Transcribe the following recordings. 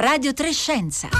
Radio Trescenza.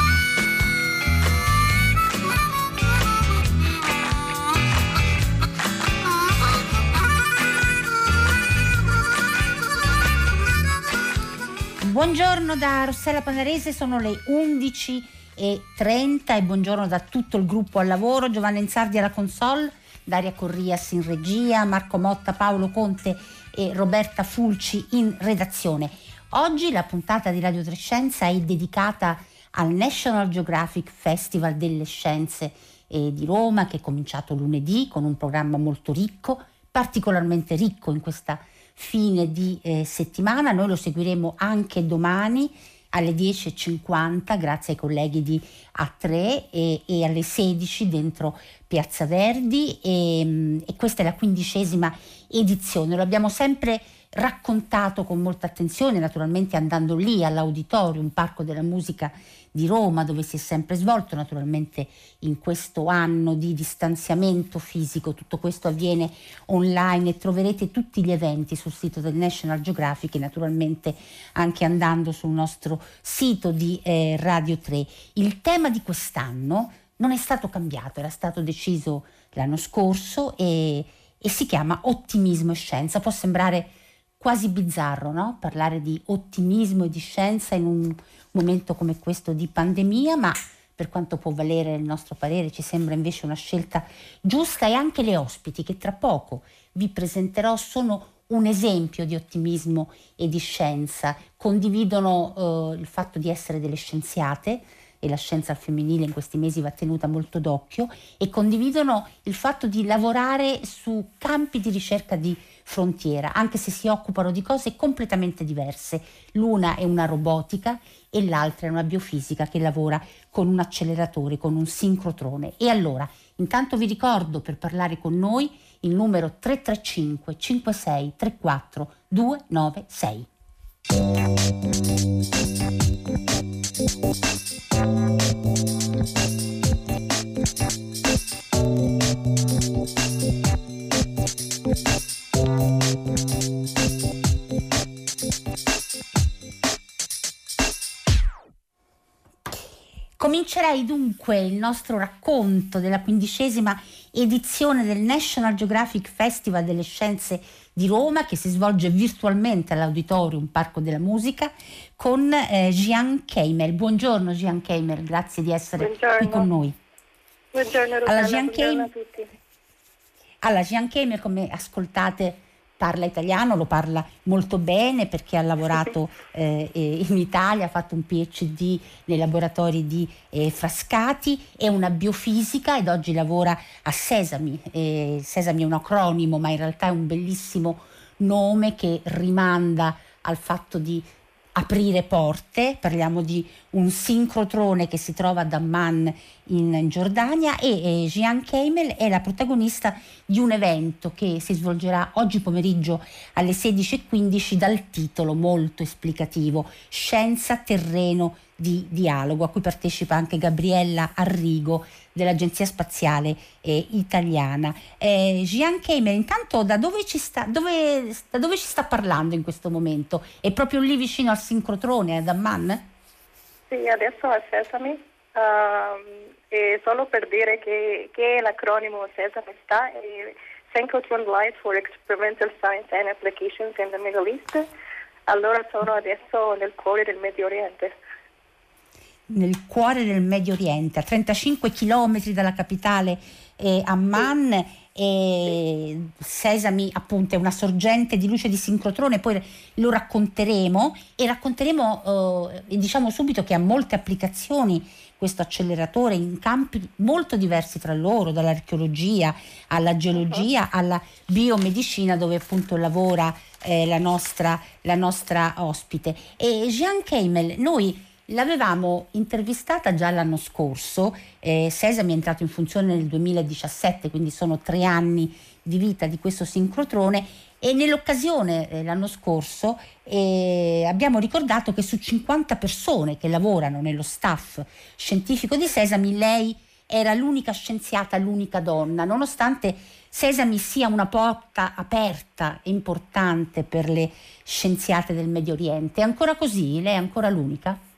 Buongiorno da Rossella Panarese, sono le 11.30 e buongiorno da tutto il gruppo al lavoro, Giovanna Insardi alla console, Daria Corrias in regia, Marco Motta, Paolo Conte e Roberta Fulci in redazione. Oggi la puntata di Radio Trescenza è dedicata al National Geographic Festival delle Scienze eh, di Roma che è cominciato lunedì con un programma molto ricco, particolarmente ricco in questa fine di eh, settimana. Noi lo seguiremo anche domani alle 10.50 grazie ai colleghi di A3 e, e alle 16 dentro Piazza Verdi e, mm, e questa è la quindicesima edizione. Lo abbiamo sempre raccontato con molta attenzione, naturalmente andando lì all'auditorium, Parco della Musica di Roma, dove si è sempre svolto, naturalmente in questo anno di distanziamento fisico, tutto questo avviene online e troverete tutti gli eventi sul sito del National Geographic e naturalmente anche andando sul nostro sito di eh, Radio 3. Il tema di quest'anno non è stato cambiato, era stato deciso l'anno scorso e, e si chiama ottimismo e scienza. Può sembrare quasi bizzarro no? parlare di ottimismo e di scienza in un momento come questo di pandemia, ma per quanto può valere il nostro parere ci sembra invece una scelta giusta e anche le ospiti che tra poco vi presenterò sono un esempio di ottimismo e di scienza, condividono eh, il fatto di essere delle scienziate, e la scienza femminile in questi mesi va tenuta molto d'occhio e condividono il fatto di lavorare su campi di ricerca di frontiera, anche se si occupano di cose completamente diverse. L'una è una robotica e l'altra è una biofisica che lavora con un acceleratore, con un sincrotrone. E allora, intanto vi ricordo per parlare con noi il numero 335 56 34 296. Comincerei dunque il nostro racconto della quindicesima edizione del National Geographic Festival delle Scienze di Roma che si svolge virtualmente all'Auditorium Parco della Musica con eh, Jean Keimer. Buongiorno Jean Keimer, grazie di essere buongiorno. qui con noi. Buongiorno Rosanna, allora, Jean buongiorno a tutti. Allora, Jean Keimer, come ascoltate parla italiano, lo parla molto bene perché ha lavorato eh, in Italia, ha fatto un PhD nei laboratori di eh, Frascati, è una biofisica ed oggi lavora a Sesami. Eh, Sesami è un acronimo ma in realtà è un bellissimo nome che rimanda al fatto di aprire porte, parliamo di un sincrotrone che si trova ad Amman in Giordania e, Jean Keimel è la protagonista di un evento che si svolgerà oggi pomeriggio alle 16.15 dal titolo molto esplicativo Scienza, terreno, di dialogo a cui partecipa anche Gabriella Arrigo dell'Agenzia Spaziale eh, Italiana. Eh, Jean Keimer, intanto da dove, ci sta, dove, da dove ci sta parlando in questo momento? È proprio lì vicino al sincrotrone ad Amman? Sì, adesso a Sesame. Uh, e solo per dire che, che l'acronimo Sesame sta è Synchrotron Light for Experimental Science and Applications in the Middle East. Allora sono adesso nel cuore del Medio Oriente nel cuore del Medio Oriente, a 35 km dalla capitale eh, Amman. E Sesami appunto è una sorgente di luce di sincrotrone, poi lo racconteremo e racconteremo eh, diciamo subito che ha molte applicazioni questo acceleratore in campi molto diversi tra loro, dall'archeologia alla geologia alla biomedicina dove appunto lavora eh, la, nostra, la nostra ospite. E Jean Keimel, noi L'avevamo intervistata già l'anno scorso, eh, Sesami è entrato in funzione nel 2017, quindi sono tre anni di vita di questo sincrotrone e nell'occasione eh, l'anno scorso eh, abbiamo ricordato che su 50 persone che lavorano nello staff scientifico di Sesami lei era l'unica scienziata, l'unica donna, nonostante Sesami sia una porta aperta e importante per le scienziate del Medio Oriente. È ancora così? Lei è ancora l'unica?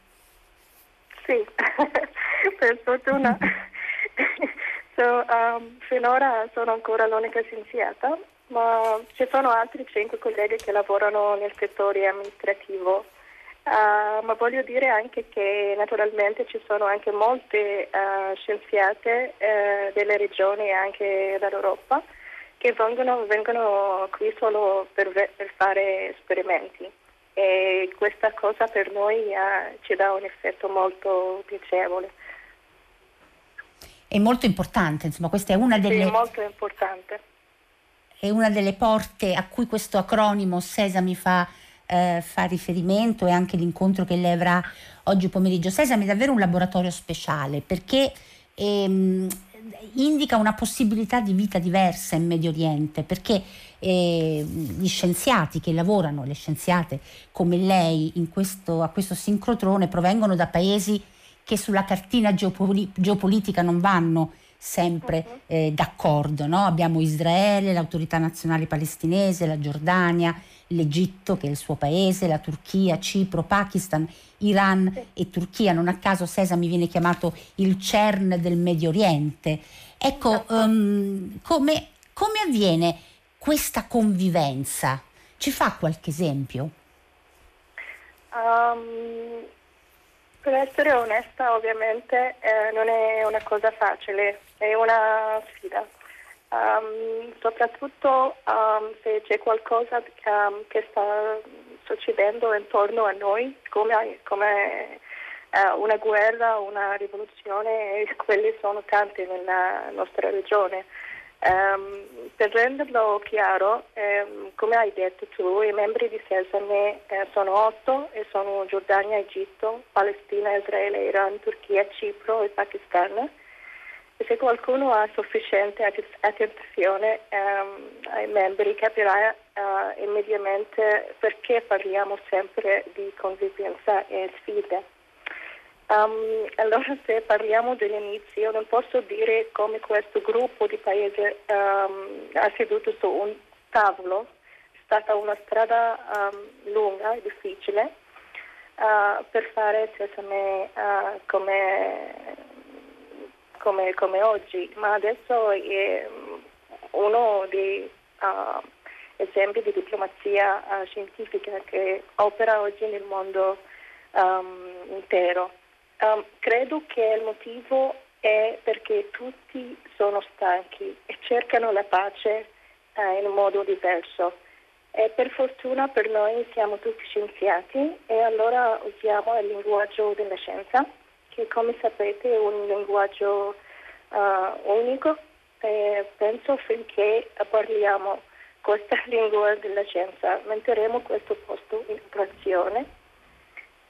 Sì, per fortuna. so, um, finora sono ancora l'unica scienziata, ma ci sono altri cinque colleghi che lavorano nel settore amministrativo. Uh, ma voglio dire anche che naturalmente ci sono anche molte uh, scienziate uh, delle regioni e anche dall'Europa che vengono, vengono qui solo per, per, fare esperimenti e questa cosa per noi ci dà un effetto molto piacevole. È molto importante, insomma, questa è una delle... Sì, molto importante. È una delle porte a cui questo acronimo Sesami fa eh, fa riferimento e anche l'incontro che lei avrà oggi pomeriggio. Sesame è davvero un laboratorio speciale perché ehm, indica una possibilità di vita diversa in Medio Oriente perché eh, gli scienziati che lavorano, le scienziate come lei questo, a questo sincrotrone provengono da paesi che sulla cartina geopoli- geopolitica non vanno sempre uh-huh. eh, d'accordo. No? Abbiamo Israele, l'autorità nazionale palestinese, la Giordania, l'Egitto che è il suo paese, la Turchia, Cipro, Pakistan, Iran e Turchia. Non a caso Sesami viene chiamato il CERN del Medio Oriente. Ecco, um, come, come avviene questa convivenza? Ci fa qualche esempio? Um, per essere onesta, ovviamente eh, non è una cosa facile, è una sfida. Um, soprattutto um, se c'è qualcosa um, che sta succedendo intorno a noi, come, come uh, una guerra, una rivoluzione, quelle sono tante nella nostra regione. Um, per renderlo chiaro, um, come hai detto tu, i membri di Sesame eh, sono otto e sono Giordania, Egitto, Palestina, Israele, Iran, Turchia, Cipro e Pakistan se qualcuno ha sufficiente attenzione um, ai membri capirà uh, immediatamente perché parliamo sempre di convivenza e sfide. Um, allora se parliamo dell'inizio non posso dire come questo gruppo di paesi um, ha seduto su un tavolo, è stata una strada lunga e difficile uh, per fare sesame uh, come come, come oggi, ma adesso è mm, uno dei uh, esempi di diplomazia scientifica che opera oggi nel mondo um, intero. Um, credo che il motivo è perché tutti sono stanchi e cercano la pace uh, in un modo diverso. E per fortuna per noi siamo tutti scienziati e allora usiamo il linguaggio della scienza che come sapete è un linguaggio uh, unico e penso finché parliamo questa lingua della scienza metteremo questo posto in operazione.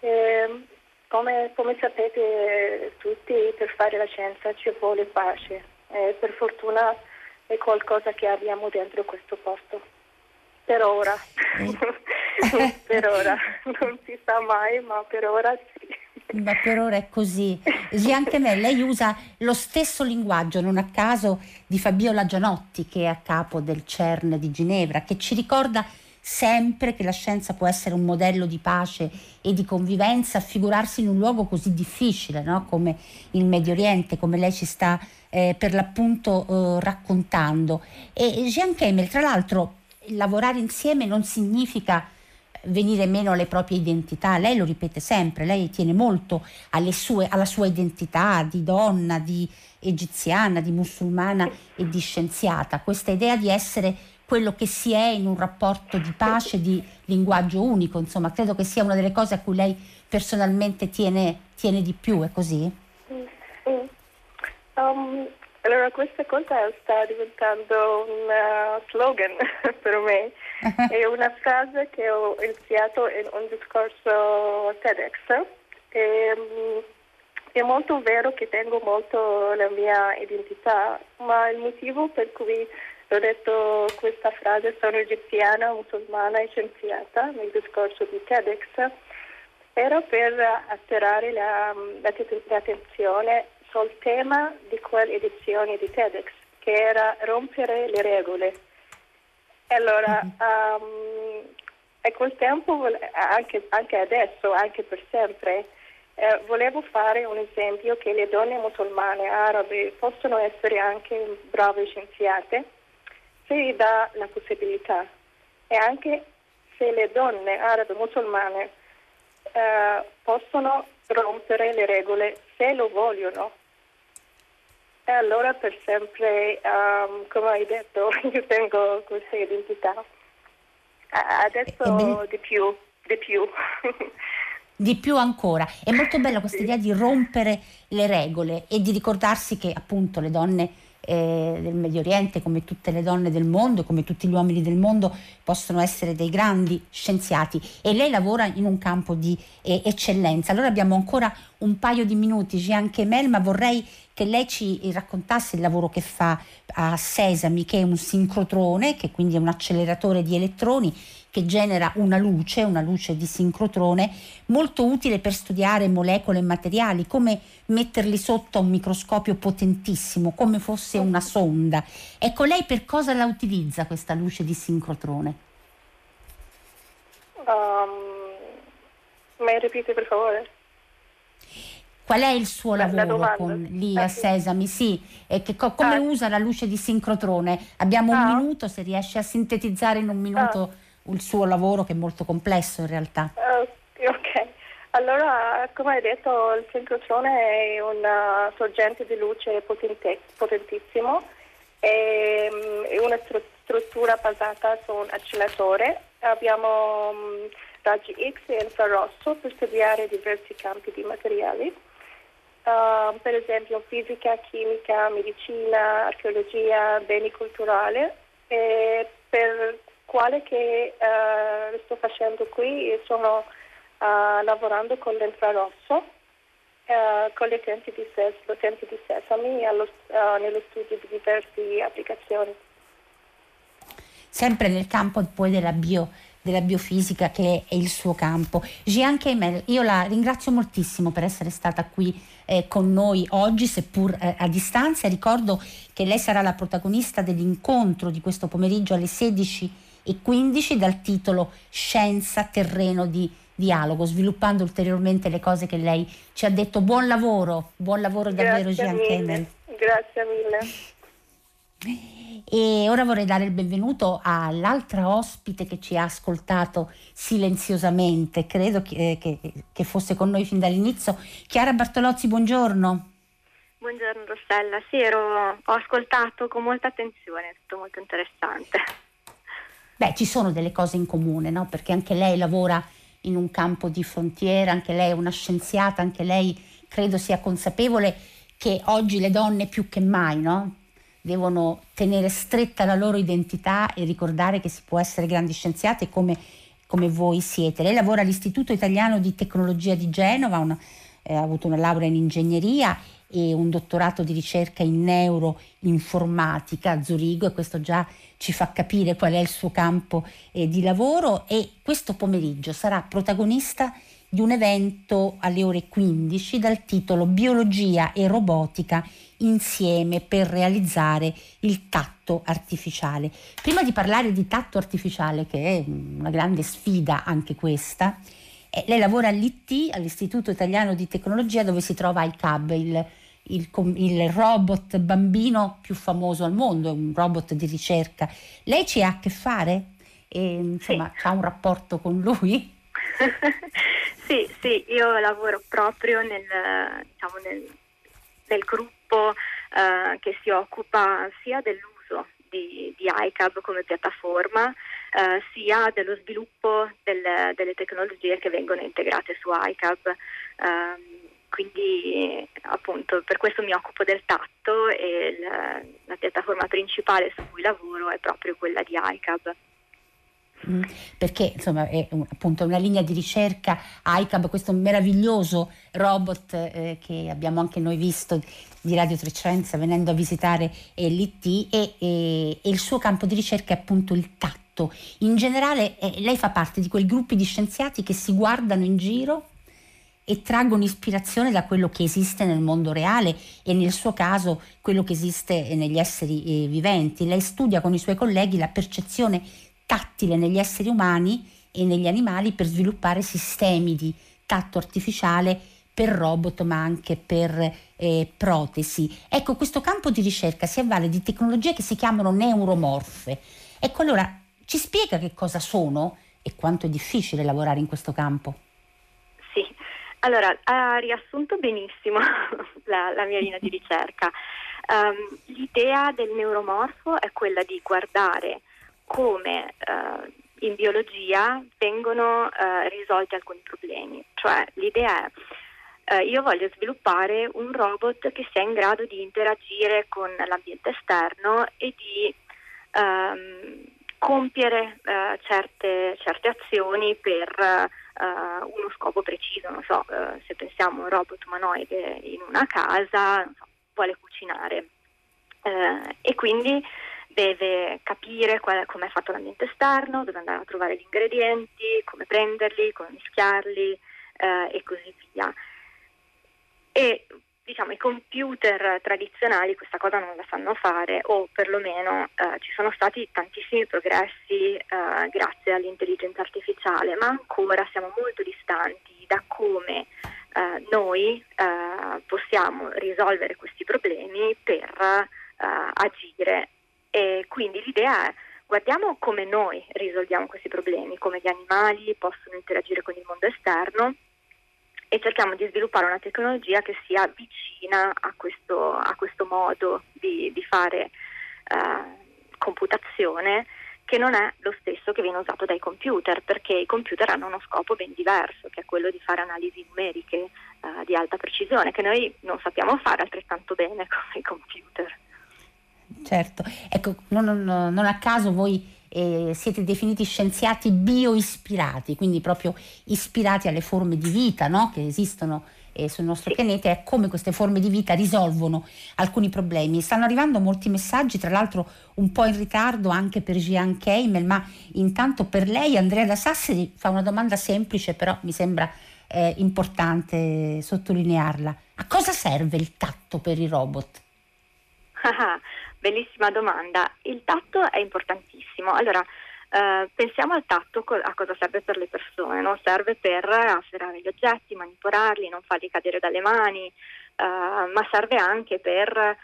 E, come, come, sapete tutti per fare la scienza ci vuole pace e per fortuna è qualcosa che abbiamo dentro questo posto. Per ora, per ora, non si sa mai, ma per ora sì. Ma per ora è così. Kemel, lei usa lo stesso linguaggio, non a caso, di Fabiola Gianotti, che è a capo del CERN di Ginevra, che ci ricorda sempre che la scienza può essere un modello di pace e di convivenza, figurarsi in un luogo così difficile no? come il Medio Oriente, come lei ci sta eh, per l'appunto eh, raccontando. E Jean Kemel, tra l'altro, lavorare insieme non significa venire meno alle proprie identità. Lei lo ripete sempre, lei tiene molto sue, alla sua identità di donna, di egiziana, di musulmana e di scienziata. Questa idea di essere quello che si è in un rapporto di pace, di linguaggio unico, insomma, credo che sia una delle cose a cui lei personalmente tiene, tiene di più, è così? Um, allora questa cosa sta diventando un uh, slogan per me, è una frase che ho iniziato in un discorso TEDx. E, um, è molto vero che tengo molto la mia identità, ma il motivo per cui ho detto questa frase sono egiziana, musulmana e scienziata nel discorso di TEDx era per attirare la, l'attenzione sul tema di quell'edizione di TEDx, che era rompere le regole. Allora, um, a quel tempo, anche, anche, adesso, anche per sempre, eh, volevo fare un esempio che le donne musulmane arabe possono essere anche brave scienziate se gli dà la possibilità e anche se le donne arabe musulmane eh, possono rompere le regole se lo vogliono. E allora per sempre, um, come hai detto, io tengo questa identità. Adesso di più, di più. di più ancora. È molto bella questa idea di rompere le regole e di ricordarsi che appunto le donne eh, del Medio Oriente, come tutte le donne del mondo, come tutti gli uomini del mondo, possono essere dei grandi scienziati e lei lavora in un campo di eh, eccellenza. Allora abbiamo ancora un paio di minuti, Gian Mel, ma vorrei che lei ci raccontasse il lavoro che fa a Sesami, che è un sincrotrone, che quindi è un acceleratore di elettroni che genera una luce, una luce di sincrotrone, molto utile per studiare molecole e materiali, come metterli sotto a un microscopio potentissimo, come fosse una sonda. Ecco, lei per cosa la utilizza questa luce di sincrotrone? Um, mi ripeti per favore? Qual è il suo la, lavoro la con, lì a Sesami? Sì, e che, come ah. usa la luce di sincrotrone? Abbiamo ah. un minuto, se riesce a sintetizzare in un minuto ah il suo lavoro che è molto complesso in realtà. Uh, ok, allora come hai detto il sincrotrone è una sorgente di luce potente, potentissimo, è, è, una struttura basata su un acceleratore, abbiamo um, raggi X e infrarosso per studiare diversi campi di materiali. Uh, per esempio fisica, chimica, medicina, archeologia, beni culturali. E per quale che uh, sto facendo qui sono uh, lavorando con l'infrarosso, uh, con le utenti di, ses- di Sesami allo, nello studio di diverse applicazioni. Sempre nel campo poi della, bio, della biofisica che è il suo campo. Gian Kemel, io la ringrazio moltissimo per essere stata qui eh, con noi oggi, seppur eh, a distanza. Ricordo che lei sarà la protagonista dell'incontro di questo pomeriggio alle 16 e 15 dal titolo Scienza, terreno di dialogo, sviluppando ulteriormente le cose che lei ci ha detto. Buon lavoro, buon lavoro davvero Gian Kennel. Grazie mille. E ora vorrei dare il benvenuto all'altra ospite che ci ha ascoltato silenziosamente, credo che, che, che fosse con noi fin dall'inizio. Chiara Bartolozzi, buongiorno. Buongiorno Rossella, sì, ero, ho ascoltato con molta attenzione, è tutto molto interessante. Beh, ci sono delle cose in comune, no? Perché anche lei lavora in un campo di frontiera, anche lei è una scienziata, anche lei credo sia consapevole che oggi le donne più che mai, no? Devono tenere stretta la loro identità e ricordare che si può essere grandi scienziate come, come voi siete. Lei lavora all'Istituto Italiano di Tecnologia di Genova, una, eh, ha avuto una laurea in ingegneria e un dottorato di ricerca in neuroinformatica a Zurigo e questo già ci fa capire qual è il suo campo eh, di lavoro e questo pomeriggio sarà protagonista di un evento alle ore 15 dal titolo Biologia e robotica insieme per realizzare il tatto artificiale. Prima di parlare di tatto artificiale, che è una grande sfida anche questa, eh, lei lavora all'IT, all'Istituto Italiano di Tecnologia, dove si trova ICAB, il il, il, robot bambino più famoso al mondo, un robot di ricerca. Lei ci ha a che fare? E, insomma, sì. ha un rapporto con lui? sì, sì, io lavoro proprio nel, diciamo, nel, nel gruppo eh, che si occupa sia dell'uso di, di iCab come piattaforma, eh, sia dello sviluppo del, delle tecnologie che vengono integrate su iCab. Eh, quindi appunto per questo mi occupo del tatto e la, la piattaforma principale su cui lavoro è proprio quella di ICAB. Mm, perché insomma è un, appunto una linea di ricerca ICAB, questo meraviglioso robot eh, che abbiamo anche noi visto di Radio Treccenza venendo a visitare eh, l'IT e, e, e, il suo campo di ricerca è appunto il tatto. In generale eh, lei fa parte di quei gruppi di scienziati che si guardano in giro e traggono ispirazione da quello che esiste nel mondo reale e nel suo caso quello che esiste negli esseri eh, viventi. Lei studia con i suoi colleghi la percezione tattile negli esseri umani e negli animali per sviluppare sistemi di tatto artificiale per robot ma anche per eh, protesi. Ecco, questo campo di ricerca si avvale di tecnologie che si chiamano neuromorfe. Ecco, allora ci spiega che cosa sono e quanto è difficile lavorare in questo campo? Sì, allora ha riassunto benissimo la, la mia linea di ricerca. Um, l'idea del neuromorfo è quella di guardare come uh, in biologia vengono uh, risolti alcuni problemi, cioè l'idea è uh, io voglio sviluppare un robot che sia in grado di interagire con l'ambiente esterno e di um, compiere uh, certe, certe, azioni per uh, uno scopo preciso, non so, uh, se pensiamo a un robot umanoide in una casa, so, vuole cucinare. E quindi deve capire come è fatto l'ambiente esterno, dove andare a trovare gli ingredienti, come prenderli, come mischiarli e così via. E diciamo, i computer tradizionali questa cosa non la sanno fare o perlomeno eh, ci sono stati tantissimi progressi eh, grazie all'intelligenza artificiale, ma ancora siamo molto distanti da come eh, noi eh, possiamo risolvere questi problemi per eh, agire. E quindi l'idea è guardiamo come noi risolviamo questi problemi, come gli animali possono interagire con il mondo esterno e cerchiamo di sviluppare una tecnologia che sia vicina a questo, a questo modo di, di fare eh, computazione che non è lo stesso che viene usato dai computer, perché i computer hanno uno scopo ben diverso, che è quello di fare analisi numeriche eh, di alta precisione, che noi non sappiamo fare altrettanto bene come i computer. Certo, ecco, non, non, non a caso voi eh, siete definiti scienziati bioispirati, quindi proprio ispirati alle forme di vita no? che esistono eh, sul nostro pianeta e a come queste forme di vita risolvono alcuni problemi. Stanno arrivando molti messaggi, tra l'altro un po' in ritardo anche per Gian Keimel, ma intanto per lei Andrea da Sasseri fa una domanda semplice, però mi sembra eh, importante sottolinearla. A cosa serve il tatto per i robot? Bellissima domanda. Il tatto è importantissimo. Allora, eh, pensiamo al tatto co- a cosa serve per le persone, no? serve per afferrare gli oggetti, manipolarli, non farli cadere dalle mani, eh, ma serve anche per eh,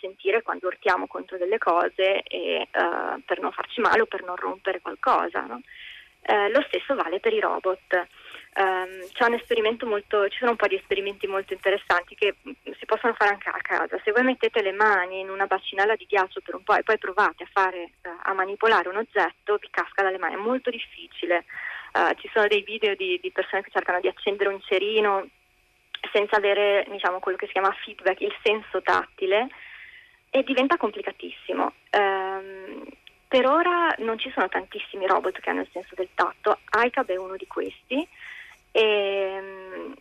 sentire quando urtiamo contro delle cose e eh, per non farci male o per non rompere qualcosa. No? Eh, lo stesso vale per i robot. Um, molto, ci sono un po' di esperimenti molto interessanti che mm, si possono fare anche a casa. Se voi mettete le mani in una bacinella di ghiaccio per un po' e poi provate a, fare, uh, a manipolare un oggetto, vi casca dalle mani, è molto difficile. Uh, ci sono dei video di, di, persone che cercano di accendere un cerino senza avere diciamo, quello che si chiama feedback, il senso tattile, e diventa complicatissimo. Um, per ora non ci sono tantissimi robot che hanno il senso del tatto, iCab è uno di questi e ehm,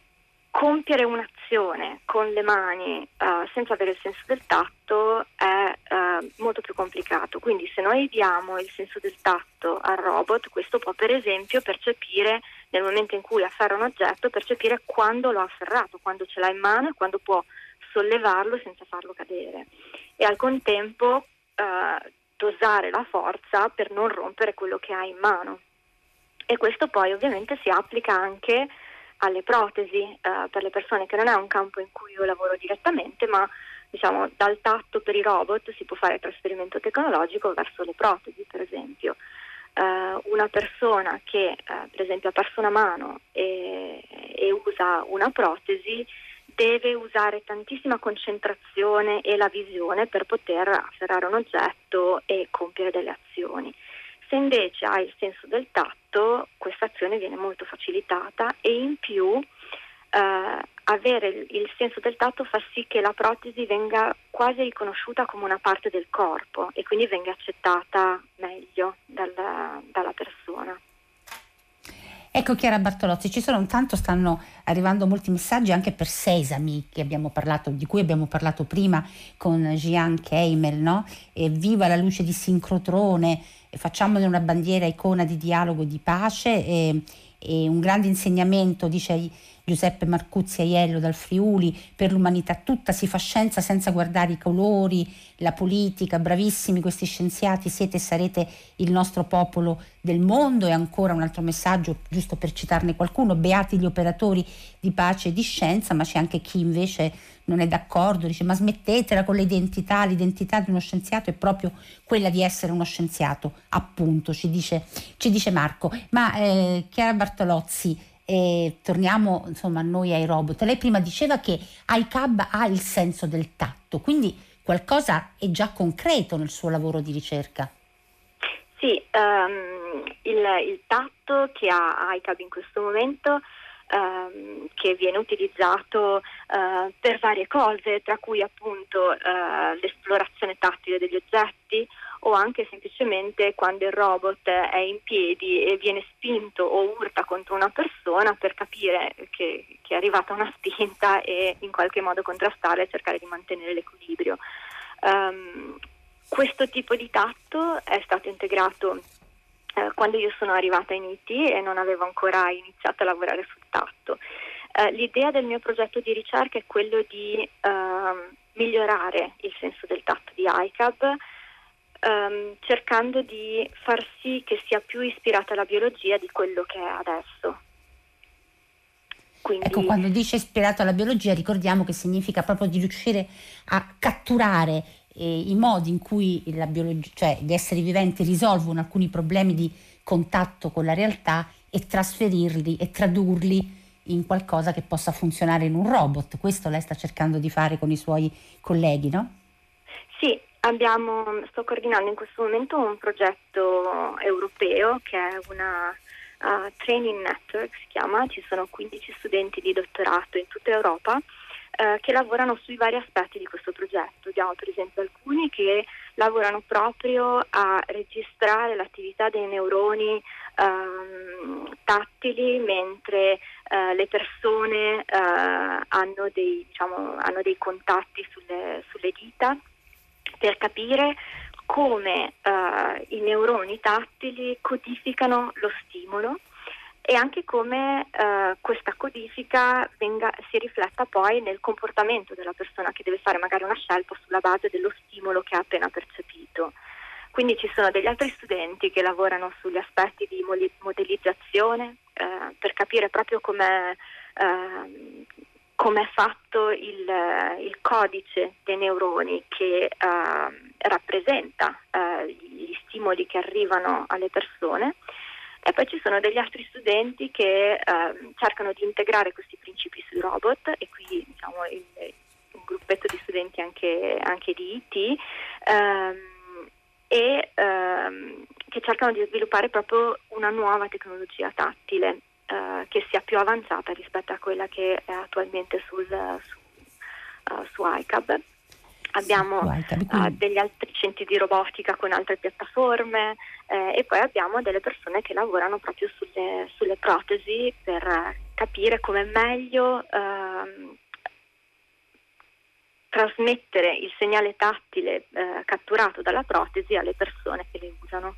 compiere un'azione con le mani uh, senza avere il senso del tatto è uh, molto più complicato. Quindi se noi diamo il senso del tatto al robot, questo può per esempio percepire nel momento in cui afferra un oggetto, percepire quando l'ho afferrato, quando ce l'ha in mano e quando può sollevarlo senza farlo cadere. E al contempo uh, dosare la forza per non rompere quello che ha in mano e questo poi ovviamente si applica anche alle protesi eh, per le persone che non è un campo in cui io lavoro direttamente, ma diciamo dal tatto per i robot si può fare trasferimento tecnologico verso le protesi, per esempio. Uh, una persona che uh, per esempio ha perso una mano e, e, usa una protesi deve usare tantissima concentrazione e la visione per poter afferrare un oggetto e compiere delle azioni. Se invece hai il senso del tatto, questa azione viene molto facilitata e in più eh, avere il, il, senso del tatto fa sì che la protesi venga quasi riconosciuta come una parte del corpo e quindi venga accettata meglio dalla, dalla persona. Ecco Chiara Bartolozzi, ci sono intanto stanno arrivando molti messaggi anche per Sesami parlato, di cui abbiamo parlato prima con Gian Keimel, no? E viva la luce di sincrotrone, facciamone una bandiera icona di dialogo e di pace e, e un grande insegnamento, dice Giuseppe Marcuzzi Aiello dal Friuli, per l'umanità. Tutta si fa scienza senza guardare i colori, la politica, bravissimi questi scienziati, siete e sarete il nostro popolo del mondo. E ancora un altro messaggio, giusto per citarne qualcuno, beati gli operatori di pace e di scienza, ma c'è anche chi invece non è d'accordo, dice ma smettetela con l'identità, l'identità di uno scienziato è proprio quella di essere uno scienziato, appunto, ci dice, ci dice Marco. Ma eh, Chiara Bartolozzi, eh, torniamo insomma noi ai robot. Lei prima diceva che iCab ha il senso del tatto, quindi qualcosa è già concreto nel suo lavoro di ricerca. Sì, um, il, il, tatto che ha iCab in questo momento ehm, che viene utilizzato eh, per varie cose, tra cui appunto eh, l'esplorazione tattile degli oggetti o anche semplicemente quando il robot è in piedi e viene spinto o urta contro una persona per capire che, che è arrivata una spinta e in qualche modo contrastare e cercare di mantenere l'equilibrio. Um, questo tipo di tatto è stato integrato eh, quando io sono arrivata in IT e non avevo ancora iniziato a lavorare sul tatto. Eh, l'idea del mio progetto di ricerca è quello di ehm, migliorare il senso del tatto di ICAB ehm, cercando di far sì che sia più ispirata alla biologia di quello che è adesso. Quindi... Ecco, quando dice ispirato alla biologia ricordiamo che significa proprio di riuscire a catturare eh, i modi in cui biologia, cioè gli esseri viventi risolvono alcuni problemi di contatto con la realtà e trasferirli e tradurli in qualcosa che possa funzionare in un robot. Questo lei sta cercando di fare con i suoi colleghi, no? Sì, abbiamo, sto coordinando in questo momento un progetto europeo che è una uh, training network, si chiama, ci sono 15 studenti di dottorato in tutta Europa eh, che lavorano sui vari aspetti di questo progetto. Abbiamo per esempio alcuni che lavorano proprio a registrare l'attività dei neuroni ehm, tattili mentre eh, le persone eh, hanno, dei, diciamo, hanno, dei, contatti sulle, sulle, dita per capire come eh, i neuroni tattili codificano lo stimolo e anche come eh, questa codifica venga, si rifletta poi nel comportamento della persona che deve fare magari una scelta sulla base dello stimolo che ha appena percepito. Quindi ci sono degli altri studenti che lavorano sugli aspetti di modellizzazione eh, per capire proprio com'è, eh, com'è fatto il, il, codice dei neuroni che eh, rappresenta gli stimoli che arrivano alle persone e poi ci sono degli altri studenti che eh, cercano di integrare questi principi sui robot e qui diciamo il, un gruppetto di studenti anche, anche di IT ehm, e ehm, che cercano di sviluppare proprio una nuova tecnologia tattile eh, che sia più avanzata rispetto a quella che è attualmente sul, su, uh, su iCab abbiamo uh, degli altri centri di robotica con altre piattaforme eh, e poi abbiamo delle persone che lavorano proprio sulle, sulle protesi per capire come meglio uh, trasmettere il segnale tattile eh, catturato dalla protesi alle persone che le usano.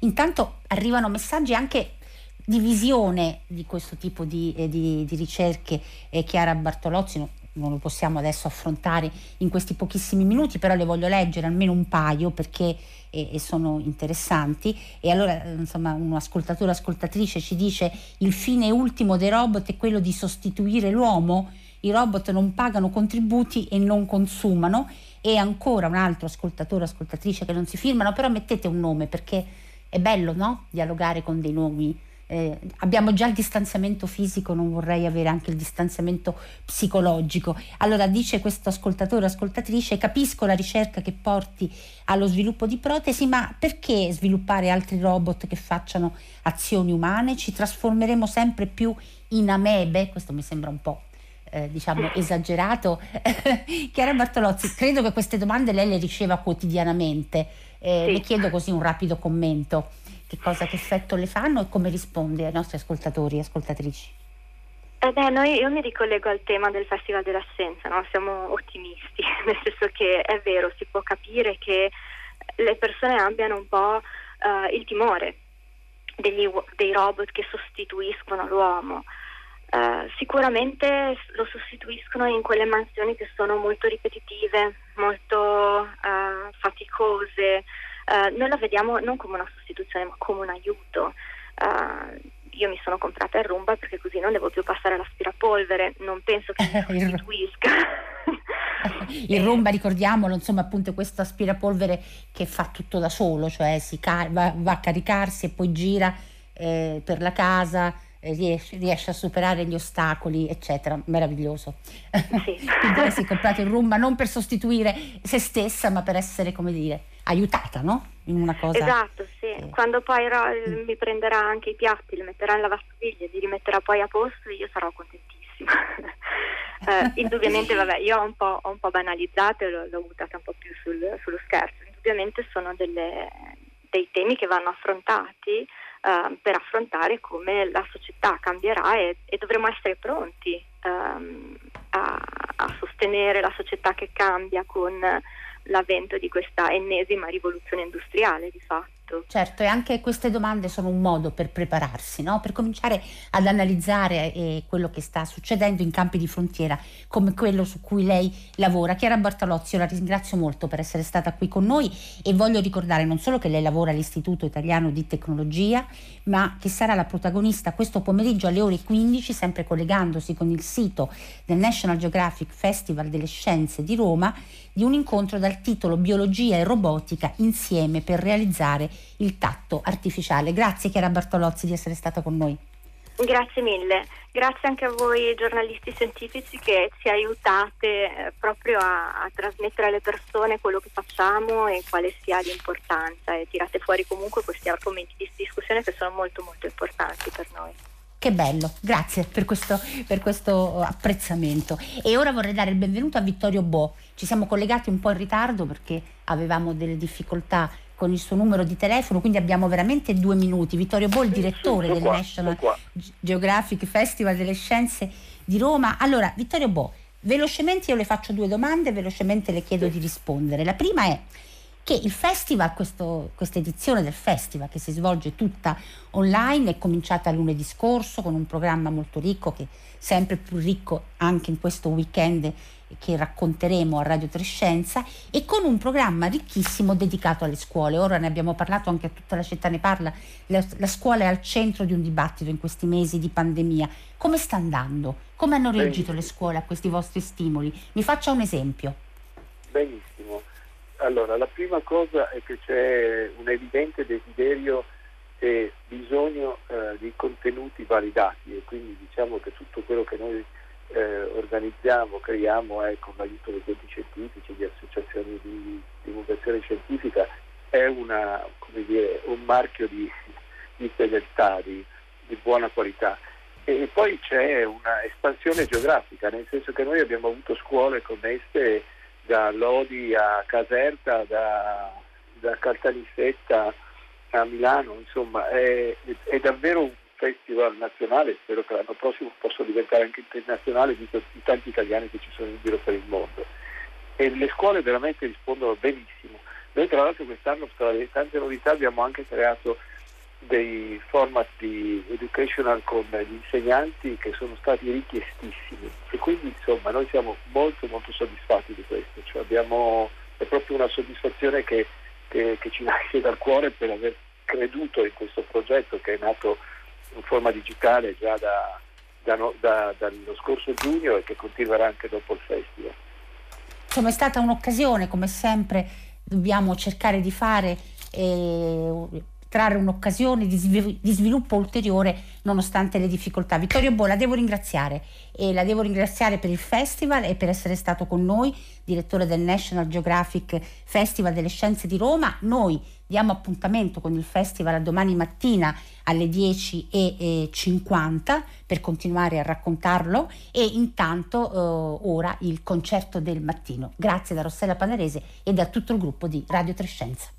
Intanto arrivano messaggi anche di visione di questo tipo di, eh, di, di ricerche. Eh, Chiara Bartolozzi, non lo possiamo adesso affrontare in questi pochissimi minuti, però le voglio leggere almeno un paio perché e, sono interessanti. E allora, insomma, un ascoltatore o ascoltatrice ci dice il fine ultimo dei robot è quello di sostituire l'uomo. I robot non pagano contributi e non consumano. E ancora un altro ascoltatore o ascoltatrice che non si firmano, però mettete un nome perché è bello, no? Dialogare con dei nomi eh, abbiamo già il distanziamento fisico, non vorrei avere anche il distanziamento psicologico. Allora dice questo ascoltatore o ascoltatrice, capisco la ricerca che porti allo sviluppo di protesi, ma perché sviluppare altri robot che facciano azioni umane? Ci trasformeremo sempre più in amebe? Questo mi sembra un po' eh, diciamo esagerato. Chiara Bartolozzi, credo che queste domande lei le riceva quotidianamente. Eh, sì. Le chiedo così un rapido commento che cosa, che effetto le fanno e come risponde ai nostri ascoltatori e ascoltatrici? Eh beh, noi, io mi ricollego al tema del Festival della Scienza, no? siamo ottimisti, nel senso che è vero, si può capire che le persone abbiano un po' uh, il timore degli, dei robot che sostituiscono l'uomo, Uh, sicuramente lo sostituiscono in quelle mansioni che sono molto ripetitive, molto uh, faticose. Uh, noi la vediamo non come una sostituzione ma come un aiuto. io mi sono comprata il rumba perché così non devo più passare l'aspirapolvere, non penso che mi sostituisca. il rumba, ricordiamolo, insomma, appunto questo aspirapolvere che fa tutto da solo, cioè ca- va, va, a caricarsi e poi gira eh, per la casa riesce, riesce, a superare gli ostacoli, eccetera. Meraviglioso. Sì. Quindi si è comprato il Roomba non per sostituire se stessa, ma per essere, come dire, aiutata, no? In una cosa. Esatto, sì. Eh. Quando poi mm. mi prenderà anche i piatti, li metterà in lavastoviglie, li rimetterà poi a posto, io sarò contentissima. eh, indubbiamente, vabbè, io ho un po', ho un po banalizzato e l'ho, l'ho buttata un po' più sul, sullo scherzo. Indubbiamente sono delle, dei temi che vanno affrontati uh, per affrontare come la società cambierà e, e dovremo essere pronti um, a, a, sostenere la società che cambia con l'avvento di questa ennesima rivoluzione industriale di fatto certo. Certo, e anche queste domande sono un modo per prepararsi, no? per cominciare ad analizzare eh, quello che sta succedendo in campi di frontiera, come quello su cui lei lavora. Chiara Bartolozzi, io la ringrazio molto per essere stata qui con noi e voglio ricordare non solo che lei lavora all'Istituto Italiano di Tecnologia, ma che sarà la protagonista questo pomeriggio alle ore 15, sempre collegandosi con il sito del National Geographic Festival delle Scienze di Roma, di un incontro dal titolo Biologia e robotica insieme per realizzare il tatto artificiale. Grazie Chiara Bartolozzi di essere stata con noi. Grazie mille, grazie anche a voi giornalisti scientifici che ci aiutate eh, proprio a, a, trasmettere alle persone quello che facciamo e quale sia l'importanza e tirate fuori comunque questi argomenti di discussione che sono molto molto importanti per noi. Che bello, grazie per questo, per questo, apprezzamento. E ora vorrei dare il benvenuto a Vittorio Bo. Ci siamo collegati un po' in ritardo perché avevamo delle difficoltà con il suo numero di telefono, quindi abbiamo veramente due minuti. Vittorio Boll, direttore del qua, National Geographic Festival delle Scienze di Roma. Allora, Vittorio Bo, velocemente io le faccio due domande, velocemente le chiedo sì. di rispondere. La prima è che il festival, questa edizione del festival che si svolge tutta online è cominciata lunedì scorso con un programma molto ricco che sempre più ricco anche in questo weekend che racconteremo a Radio Trescenza e con un programma ricchissimo dedicato alle scuole. Ora ne abbiamo parlato, anche tutta la città ne parla, la, la scuola è al centro di un dibattito in questi mesi di pandemia. Come sta andando? Come hanno reagito le scuole a questi vostri stimoli? Mi faccia un esempio. Benissimo. Allora, la prima cosa è che c'è un evidente desiderio e bisogno eh, di contenuti validati e quindi diciamo che tutto quello che noi eh, organizziamo, creiamo eh, con l'aiuto degli enti scientifici, di associazioni di divulgazione scientifica, è una, dire, un marchio di, di fedeltà, di, di buona qualità. E poi c'è una espansione geografica, nel senso che noi abbiamo avuto scuole connesse da Lodi a Caserta, da, da Caltanissetta a Milano, insomma è, è davvero un festival nazionale, spero che l'anno prossimo possa diventare anche internazionale, visto i tanti italiani che ci sono in giro per il mondo. E le scuole veramente rispondono benissimo. Noi tra l'altro quest'anno, tra le tante novità, abbiamo anche creato dei format di educational con gli insegnanti che sono stati richiestissimi e quindi insomma noi siamo molto molto soddisfatti di questo, cioè abbiamo, è proprio una soddisfazione che, che, che ci nasce dal cuore per aver creduto in questo progetto che è nato in forma digitale già da, da, da, dallo scorso giugno e che continuerà anche dopo il festival. Insomma è stata un'occasione, come sempre dobbiamo cercare di fare eh, trarre un'occasione di, svil- di, sviluppo ulteriore nonostante le difficoltà. Vittorio Bo, la devo ringraziare e la devo ringraziare per il festival e per essere stato con noi, direttore del National Geographic Festival delle Scienze di Roma. Noi diamo appuntamento con il festival a domani mattina alle 10.50 per continuare a raccontarlo e intanto eh, ora il concerto del mattino. Grazie da Rossella Panarese e da tutto il gruppo di Radio Trescenza.